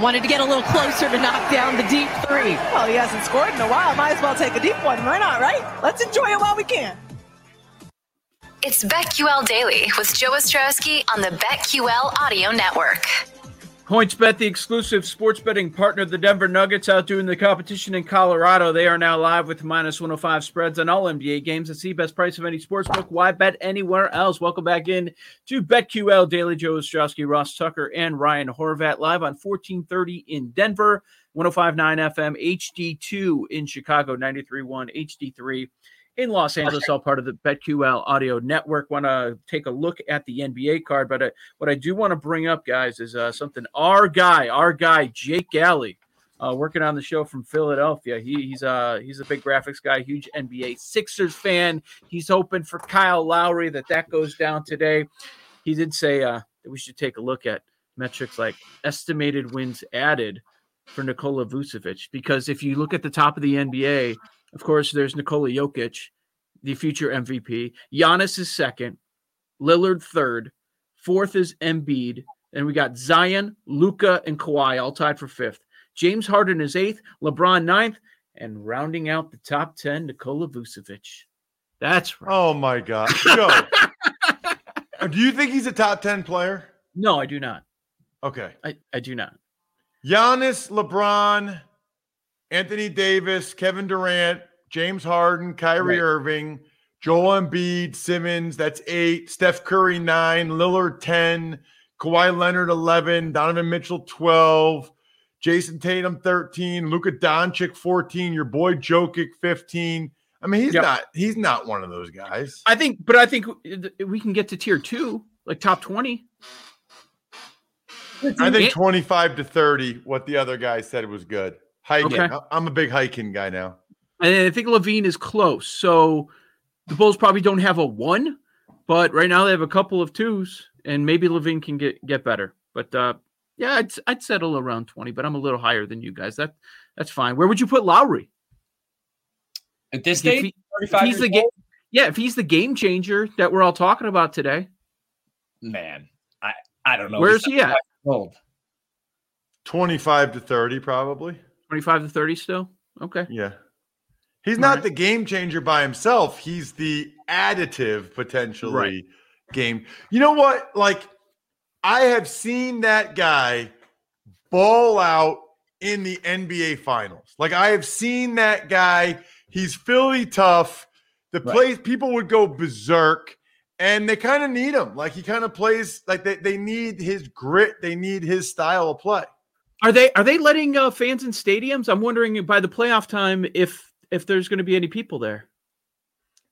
Wanted to get a little closer to knock down the deep three. Well, he hasn't scored in a while. Might as well take a deep one. Why not, right? Let's enjoy it while we can. It's BetQL Daily with Joe Ostrowski on the BetQL Audio Network. PointsBet, the exclusive sports betting partner of the Denver Nuggets, out outdoing the competition in Colorado. They are now live with minus 105 spreads on all NBA games. It's the best price of any sports book. Why bet anywhere else? Welcome back in to BetQL Daily. Joe Ostrowski, Ross Tucker, and Ryan Horvat live on 1430 in Denver, 1059 FM, HD2 in Chicago, 93.1 HD3 in Los Angeles, all part of the BetQL Audio Network. Want to take a look at the NBA card, but uh, what I do want to bring up, guys, is uh, something our guy, our guy, Jake Galley, uh, working on the show from Philadelphia. He, he's uh he's a big graphics guy, huge NBA Sixers fan. He's hoping for Kyle Lowry that that goes down today. He did say uh, that we should take a look at metrics like estimated wins added for Nikola Vucevic because if you look at the top of the NBA of course, there's Nikola Jokic, the future MVP. Giannis is second. Lillard third. Fourth is Embiid. And we got Zion, Luka, and Kawhi all tied for fifth. James Harden is eighth. LeBron ninth. And rounding out the top 10, Nikola Vucevic. That's right. Oh, my God. Joe, do you think he's a top 10 player? No, I do not. Okay. I, I do not. Giannis, LeBron, Anthony Davis, Kevin Durant, James Harden, Kyrie right. Irving, Joel Embiid, Simmons, that's eight, Steph Curry, nine, Lillard, 10, Kawhi Leonard, 11, Donovan Mitchell, 12, Jayson Tatum, 13, Luka Doncic, 14, your boy Jokic, 15. I mean, he's yep. not he's not one of those guys. I think, but I think we can get to tier two, like top 20. I think 25 to 30, what the other guy said was good. Hiking. Okay. I'm a big hiking guy now. And I think LaVine is close. So the Bulls probably don't have a one, but right now they have a couple of twos, and maybe LaVine can get get better. But uh, yeah, I'd I'd settle around 20, but I'm a little higher than you guys. That that's fine. Where would you put Lowry? At this stage, he, if he's the game, yeah, if he's the game changer that we're all talking about today, man, I I don't know. Where's he at? Old. 25 to 30, probably. 25 to 30 still? Okay. Yeah. He's not right. the game changer by himself. He's the additive potentially right. game. You know what? Like I have seen that guy ball out in the NBA finals. Like I have seen that guy. He's Philly tough. The right. plays people would go berserk and they kind of need him. Like he kind of plays like they, they need his grit. They need his style of play. Are they are they letting uh, fans in stadiums? I'm wondering by the playoff time if if there's going to be any people there.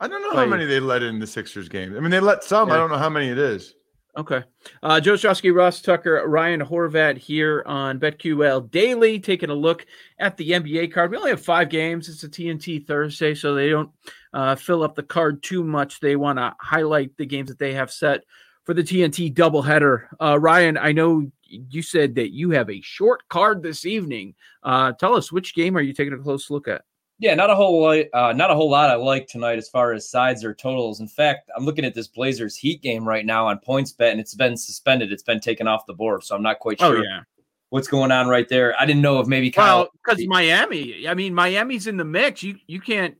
I don't know how many they let in the Sixers game. I mean, they let some. Yeah. I don't know how many it is. Okay. Uh, Joe Ostrowski, Ross Tucker, Ryan Horvat here on BetQL Daily, taking a look at the NBA card. We only have five games. It's a TNT Thursday, so they don't uh, fill up the card too much. They want to highlight the games that they have set for the TNT doubleheader. Uh, Ryan, I know you said that you have a short card this evening. Uh, tell us which game are you taking a close look at? Yeah, not a whole lot, uh, not a whole lot I like tonight as far as sides or totals. In fact, I'm looking at this Blazers Heat game right now on PointsBet, and it's been suspended. It's been taken off the board, so I'm not quite oh, sure. Oh, yeah. What's going on right there? I didn't know if maybe Kyle. Well, because Miami. I mean, Miami's in the mix. You you can't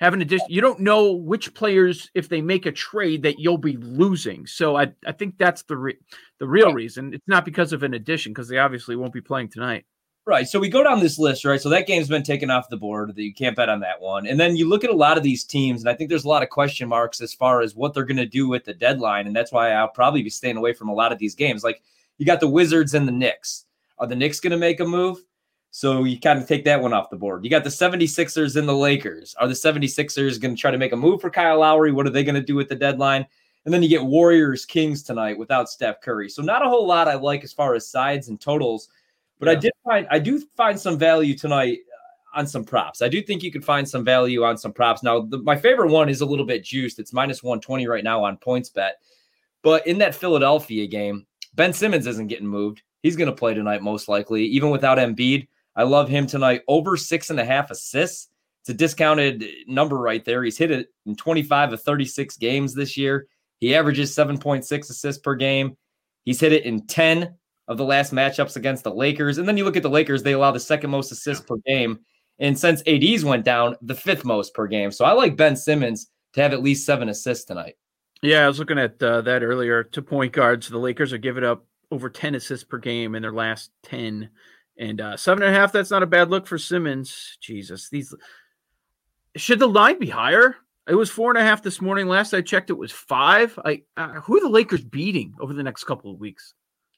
have an addition. You don't know which players, if they make a trade, that you'll be losing. So I I think that's the re- the real reason. It's not because of an addition, because they obviously won't be playing tonight. Right. So we go down this list, right? So that game's been taken off the board. That you can't bet on that one. And then you look at a lot of these teams, and I think there's a lot of question marks as far as what they're going to do with the deadline. And that's why I'll probably be staying away from a lot of these games. Like you got the Wizards and the Knicks. Are the Knicks going to make a move? So you kind of take that one off the board. You got the 76ers and the Lakers. Are the 76ers going to try to make a move for Kyle Lowry? What are they going to do at the deadline? And then you get Warriors Kings tonight without Steph Curry. So not a whole lot I like as far as sides and totals. But yeah. I did find I do find some value tonight uh, on some props. I do think you could find some value on some props. Now, the, my favorite one is a little bit juiced. It's minus 120 right now on PointsBet. But in that Philadelphia game, Ben Simmons isn't getting moved. He's going to play tonight, most likely, even without Embiid. I love him tonight. Over six and a half assists. It's a discounted number right there. He's hit it in 25 of 36 games this year. He averages 7.6 assists per game. He's hit it in 10 of the last matchups against the Lakers. And then you look at the Lakers, they allow the second most assists per game. And since AD's went down, the fifth most per game. So I like Ben Simmons to have at least seven assists tonight. Yeah, I was looking at uh, that earlier. To point guards, the Lakers are giving up over 10 assists per game in their last 10. And uh, seven and a half, that's not a bad look for Simmons. Jesus, these should the line be higher? It was four and a half this morning. Last I checked, it was five. I uh, who are the Lakers beating over the next couple of weeks?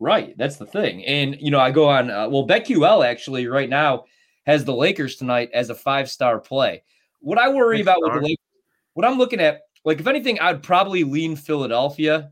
Right, that's the thing. And you know, I go on. Uh, well, BetQL actually right now has the Lakers tonight as a five star play. What I worry about with the Lakers, what I'm looking at, like if anything, I'd probably lean Philadelphia,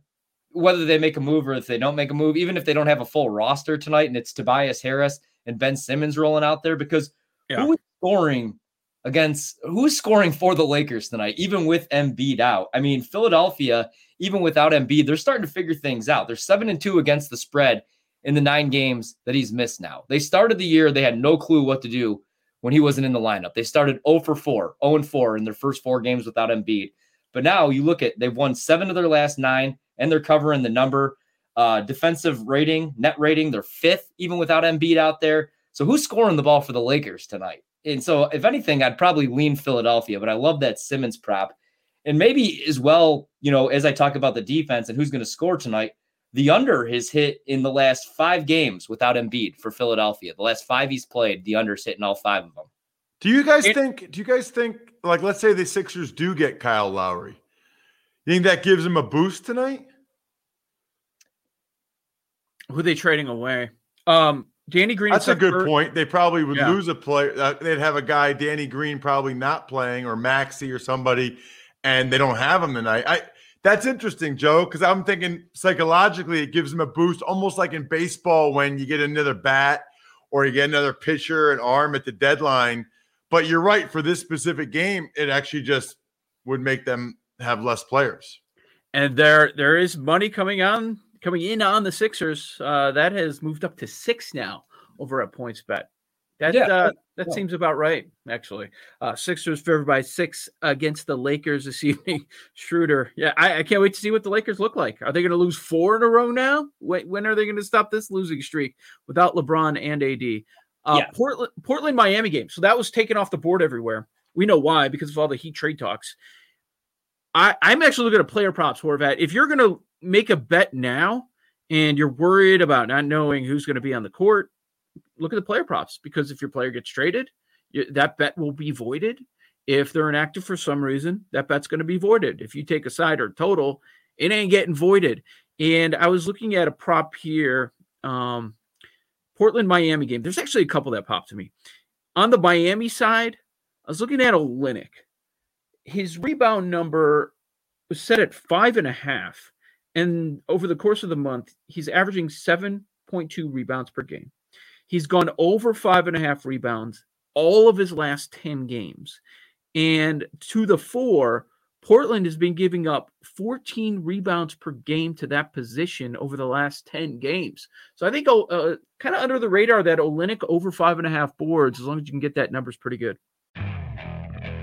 whether they make a move or if they don't make a move, even if they don't have a full roster tonight, and it's Tobias Harris and Ben Simmons rolling out there because yeah. who is scoring against who's scoring for the Lakers tonight, even with Embiid out? I mean, Philadelphia even without Embiid, they're starting to figure things out. They're seven and two against the spread in the nine games that he's missed now. They started the year, they had no clue what to do when he wasn't in the lineup. They started 0 for 4, 0 and 4 in their first four games without Embiid. But now you look at they've won seven of their last nine, and they're covering the number. Uh, defensive rating, net rating, they're fifth, even without Embiid out there. So who's scoring the ball for the Lakers tonight? And so, if anything, I'd probably lean Philadelphia, but I love that Simmons prop. And maybe as well, you know, as I talk about the defense and who's going to score tonight, the under has hit in the last five games without Embiid for Philadelphia. The last five he's played, the under's hitting all five of them. Do you guys think? Do you guys think? Like, let's say the Sixers do get Kyle Lowry. You think that gives him a boost tonight? Who are they trading away? Um, Danny Green. That's a good point. They probably would yeah. lose a player. Uh, they'd have a guy, Danny Green, probably not playing, or Maxey, or somebody and they don't have him tonight. I that's interesting, Joe, because I'm thinking psychologically it gives them a boost, almost like in baseball when you get another bat or you get another pitcher and arm at the deadline. But you're right for this specific game, it actually just would make them have less players. And there there is money coming on coming in on the Sixers. Uh, that has moved up to six now over at PointsBet. That yeah. uh, that yeah. seems about right, actually. Uh, Sixers favored by six against the Lakers this evening. Schroeder, yeah, I, I, can't wait to see what the Lakers look like. Are they going to lose four in a row now? When, when are they going to stop this losing streak without LeBron and AD? Uh, yeah. Portland, Portland, Miami game. So that was taken off the board everywhere. We know why because of all the Heat trade talks. I, I'm actually looking at player props, Horvat. If you're going to make a bet now and you're worried about not knowing who's going to be on the court, look at the player props because if your player gets traded, you, that bet will be voided. If they're inactive for some reason, that bet's going to be voided. If you take a side or total, it ain't getting voided. And I was looking at a prop here, um, Portland Miami game. There's actually a couple that popped to me. On the Miami side, I was looking at a Olynyk. His rebound number was set at five and a half. And over the course of the month, he's averaging 7.2 rebounds per game. He's gone over five and a half rebounds all of his last 10 games. And to the four, Portland has been giving up 14 rebounds per game to that position over the last 10 games. So I think oh, uh, kind of under the radar that Olynyk over five and a half boards, as long as you can get that number, is pretty good.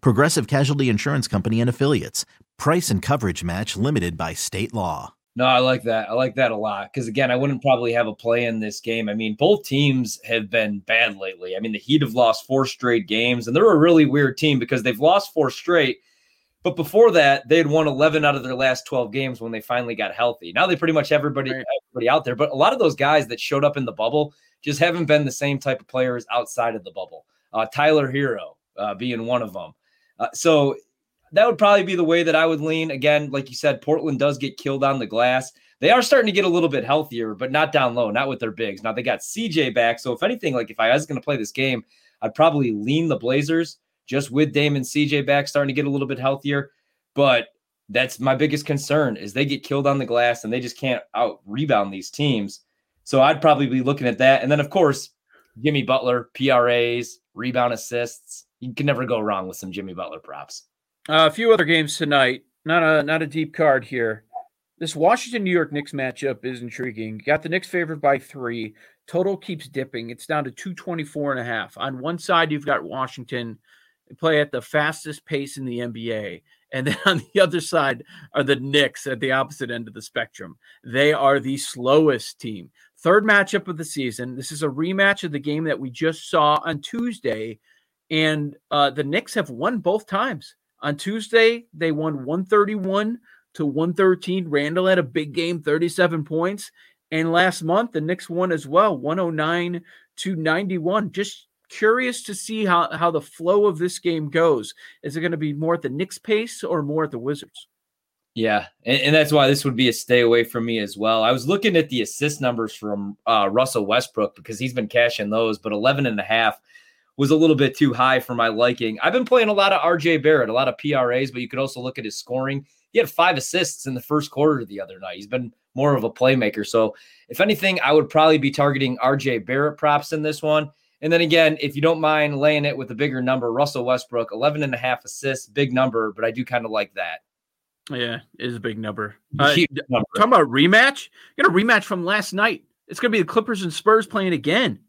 Progressive Casualty Insurance Company and Affiliates. Price and coverage match limited by state law. No, I like that. I like that a lot because again, I wouldn't probably have a play in this game. I mean, both teams have been bad lately. I mean, the Heat have lost four straight games, and they're a really weird team because they've lost four straight. But before that, they had won 11 out of their last 12 games when they finally got healthy. Now they pretty much everybody right. everybody out there, but a lot of those guys that showed up in the bubble just haven't been the same type of players outside of the bubble. Uh, Tyler Herro uh, being one of them. Uh, so that would probably be the way that I would lean. Again, like you said, Portland does get killed on the glass. They are starting to get a little bit healthier, but not down low, not with their bigs. Now they got CJ back. So if anything, like if I was going to play this game, I'd probably lean the Blazers just with Damon CJ back starting to get a little bit healthier. But that's my biggest concern is they get killed on the glass and they just can't out rebound these teams. So I'd probably be looking at that. And then of course, Jimmy Butler, PRAs, rebound assists. You can never go wrong with some Jimmy Butler props. Uh, a few other games tonight. Not a not a deep card here. This Washington New York Knicks matchup is intriguing. Got the Knicks favored by three. Total keeps dipping. It's down to 224 and a half. On one side, you've got Washington play at the fastest pace in the NBA. And then on the other side are the Knicks at the opposite end of the spectrum. They are the slowest team. Third matchup of the season. This is a rematch of the game that we just saw on Tuesday. And uh, the Knicks have won both times. On Tuesday, they won 131 to 113. Randle had a big game, 37 points. And last month, the Knicks won as well, 109 to 91. Just curious to see how, how the flow of this game goes. Is it going to be more at the Knicks pace or more at the Wizards? Yeah, and, and, that's why this would be a stay away from me as well. I was looking at the assist numbers from uh, Russell Westbrook because he's been cashing those, but 11 and a half was a little bit too high for my liking. I've been playing a lot of RJ Barrett, a lot of PRAs, but you could also look at his scoring. He had five assists in the first quarter the other night. He's been more of a playmaker. So, if anything, I would probably be targeting RJ Barrett props in this one. And then again, if you don't mind laying it with a bigger number, Russell Westbrook, 11 and a half assists, big number, but I do kind of like that. Yeah, it is a big number. Uh, number. Talking about rematch, you got a rematch from last night. It's going to be the Clippers and Spurs playing again.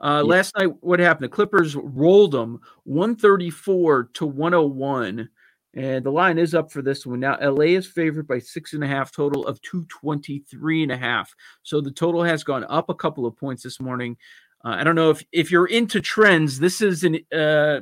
Uh, yeah. Last night, what happened? The Clippers rolled them 134 to 101. And the line is up for this one. Now, LA is favored by six and a half, total of 223 and a half. So the total has gone up a couple of points this morning. Uh, I don't know if, if you're into trends. This is an, uh,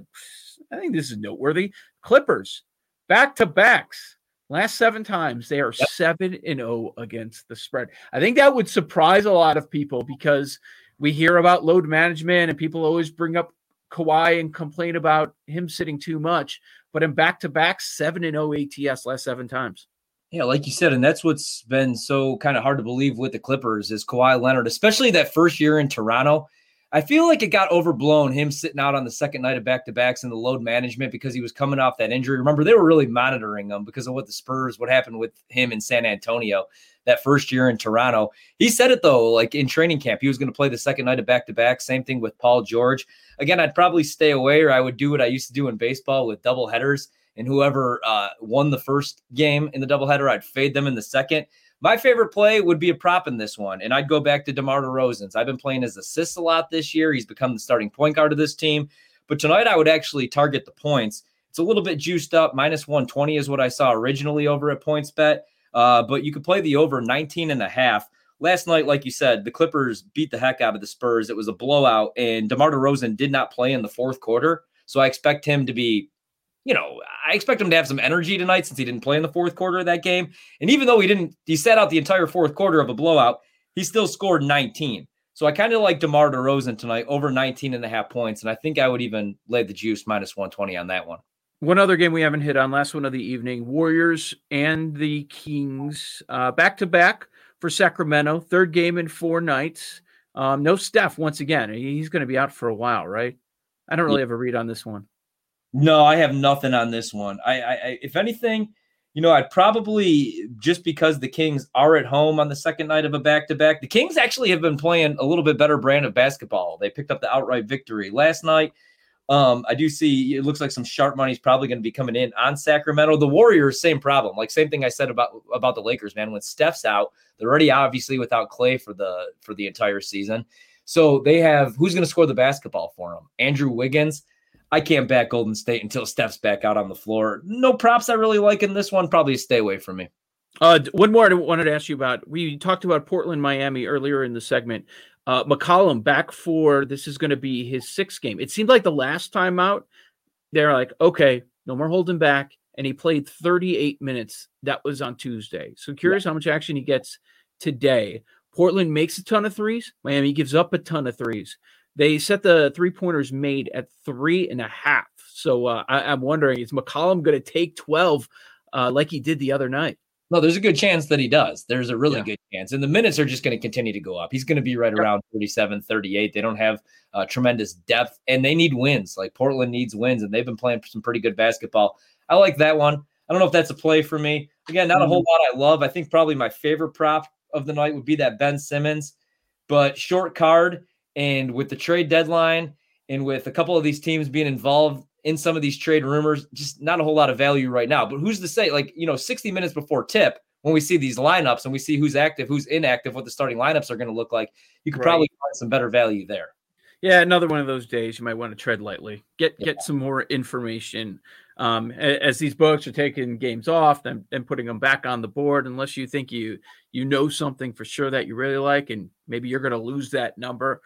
I think this is noteworthy. Clippers back to backs. Last seven times, they are yep. seven and zero oh against the spread. I think that would surprise a lot of people because we hear about load management and people always bring up Kawhi and complain about him sitting too much. But in back to back, 7 and 0 ATS last seven times. Yeah, like you said, and that's what's been so kind of hard to believe with the Clippers is Kawhi Leonard, especially that first year in Toronto. I feel like it got overblown him sitting out on the second night of back to backs and the load management because he was coming off that injury. Remember, they were really monitoring him because of what the Spurs, what happened with him in San Antonio that first year in Toronto. He said it though, like in training camp, he was going to play the second night of back to back. Same thing with Paul George. Again, I'd probably stay away or I would do what I used to do in baseball with double headers. And whoever uh, won the first game in the doubleheader, I'd fade them in the second. My favorite play would be a prop in this one, and I'd go back to DeMar DeRozan's. I've been playing as assists a lot this year. He's become the starting point guard of this team. But tonight, I would actually target the points. It's a little bit juiced up. Minus 120 is what I saw originally over at PointsBet. Uh, but you could play the over 19 and a half. Last night, like you said, the Clippers beat the heck out of the Spurs. It was a blowout, and DeMar DeRozan did not play in the fourth quarter. So I expect him to be, you know, I expect him to have some energy tonight since he didn't play in the fourth quarter of that game. And even though he didn't, he sat out the entire fourth quarter of a blowout, he still scored 19. So I kind of like DeMar DeRozan tonight over 19 and a half points. And I think I would even lay the juice minus 120 on that one. One other game we haven't hit on, last one of the evening Warriors and the Kings back to back for Sacramento. Third game in four nights. Um, no Steph once again. He's going to be out for a while, right? I don't really have a read on this one. No, I have nothing on this one. I, I, if anything, you know, I'd probably just because the Kings are at home on the second night of a back to back. The Kings actually have been playing a little bit better brand of basketball. They picked up the outright victory last night. Um, I do see it looks like some sharp money is probably going to be coming in on Sacramento. The Warriors, same problem. Like same thing I said about about the Lakers, man. When Steph's out, they're already obviously without Clay for the for the entire season. So they have who's going to score the basketball for them? Andrew Wiggins. I can't back Golden State until Steph's back out on the floor. No props I really like in this one. Probably stay away from me. Uh, one more I wanted to ask you about. We talked about Portland, Miami earlier in the segment. Uh, McCollum back for this is going to be his sixth game. It seemed like the last time out, they're like, okay, no more holding back. And he played 38 minutes. That was on Tuesday. So curious yeah. how much action he gets today. Portland makes a ton of threes. Miami gives up a ton of threes. They set the three pointers made at three and a half. So uh, I, am wondering, is McCollum going to take 12 uh, like he did the other night? No, there's a good chance that he does. There's a really yeah. good chance. And the minutes are just going to continue to go up. He's going to be right around 37, 38. They don't have uh, tremendous depth and they need wins. Like Portland needs wins and they've been playing some pretty good basketball. I like that one. I don't know if that's a play for me. Again, not mm-hmm. a whole mm-hmm. lot I love. I think probably my favorite prop of the night would be that Ben Simmons, but short card and with the trade deadline and with a couple of these teams being involved in some of these trade rumors, just not a whole lot of value right now. But who's to say, like, you know, 60 minutes before tip, when we see these lineups and we see who's active, who's inactive, what the starting lineups are going to look like, you could right. probably find some better value there. Yeah, another one of those days you might want to tread lightly. Get yeah. get some more information um, as these books are taking games off and, and putting them back on the board. Unless you think you you know something for sure that you really like, and maybe you're going to lose that number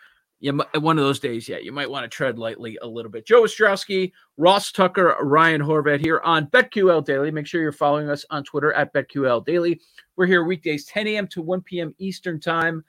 you eh, one of those days, yeah, you might want to tread lightly a little bit. Joe Ostrowski, Ross Tucker, Ryan Horvat here on BetQL Daily. Make sure you're following us on Twitter at BetQL Daily. We're here weekdays 10 a.m. to 1 p.m. Eastern Time.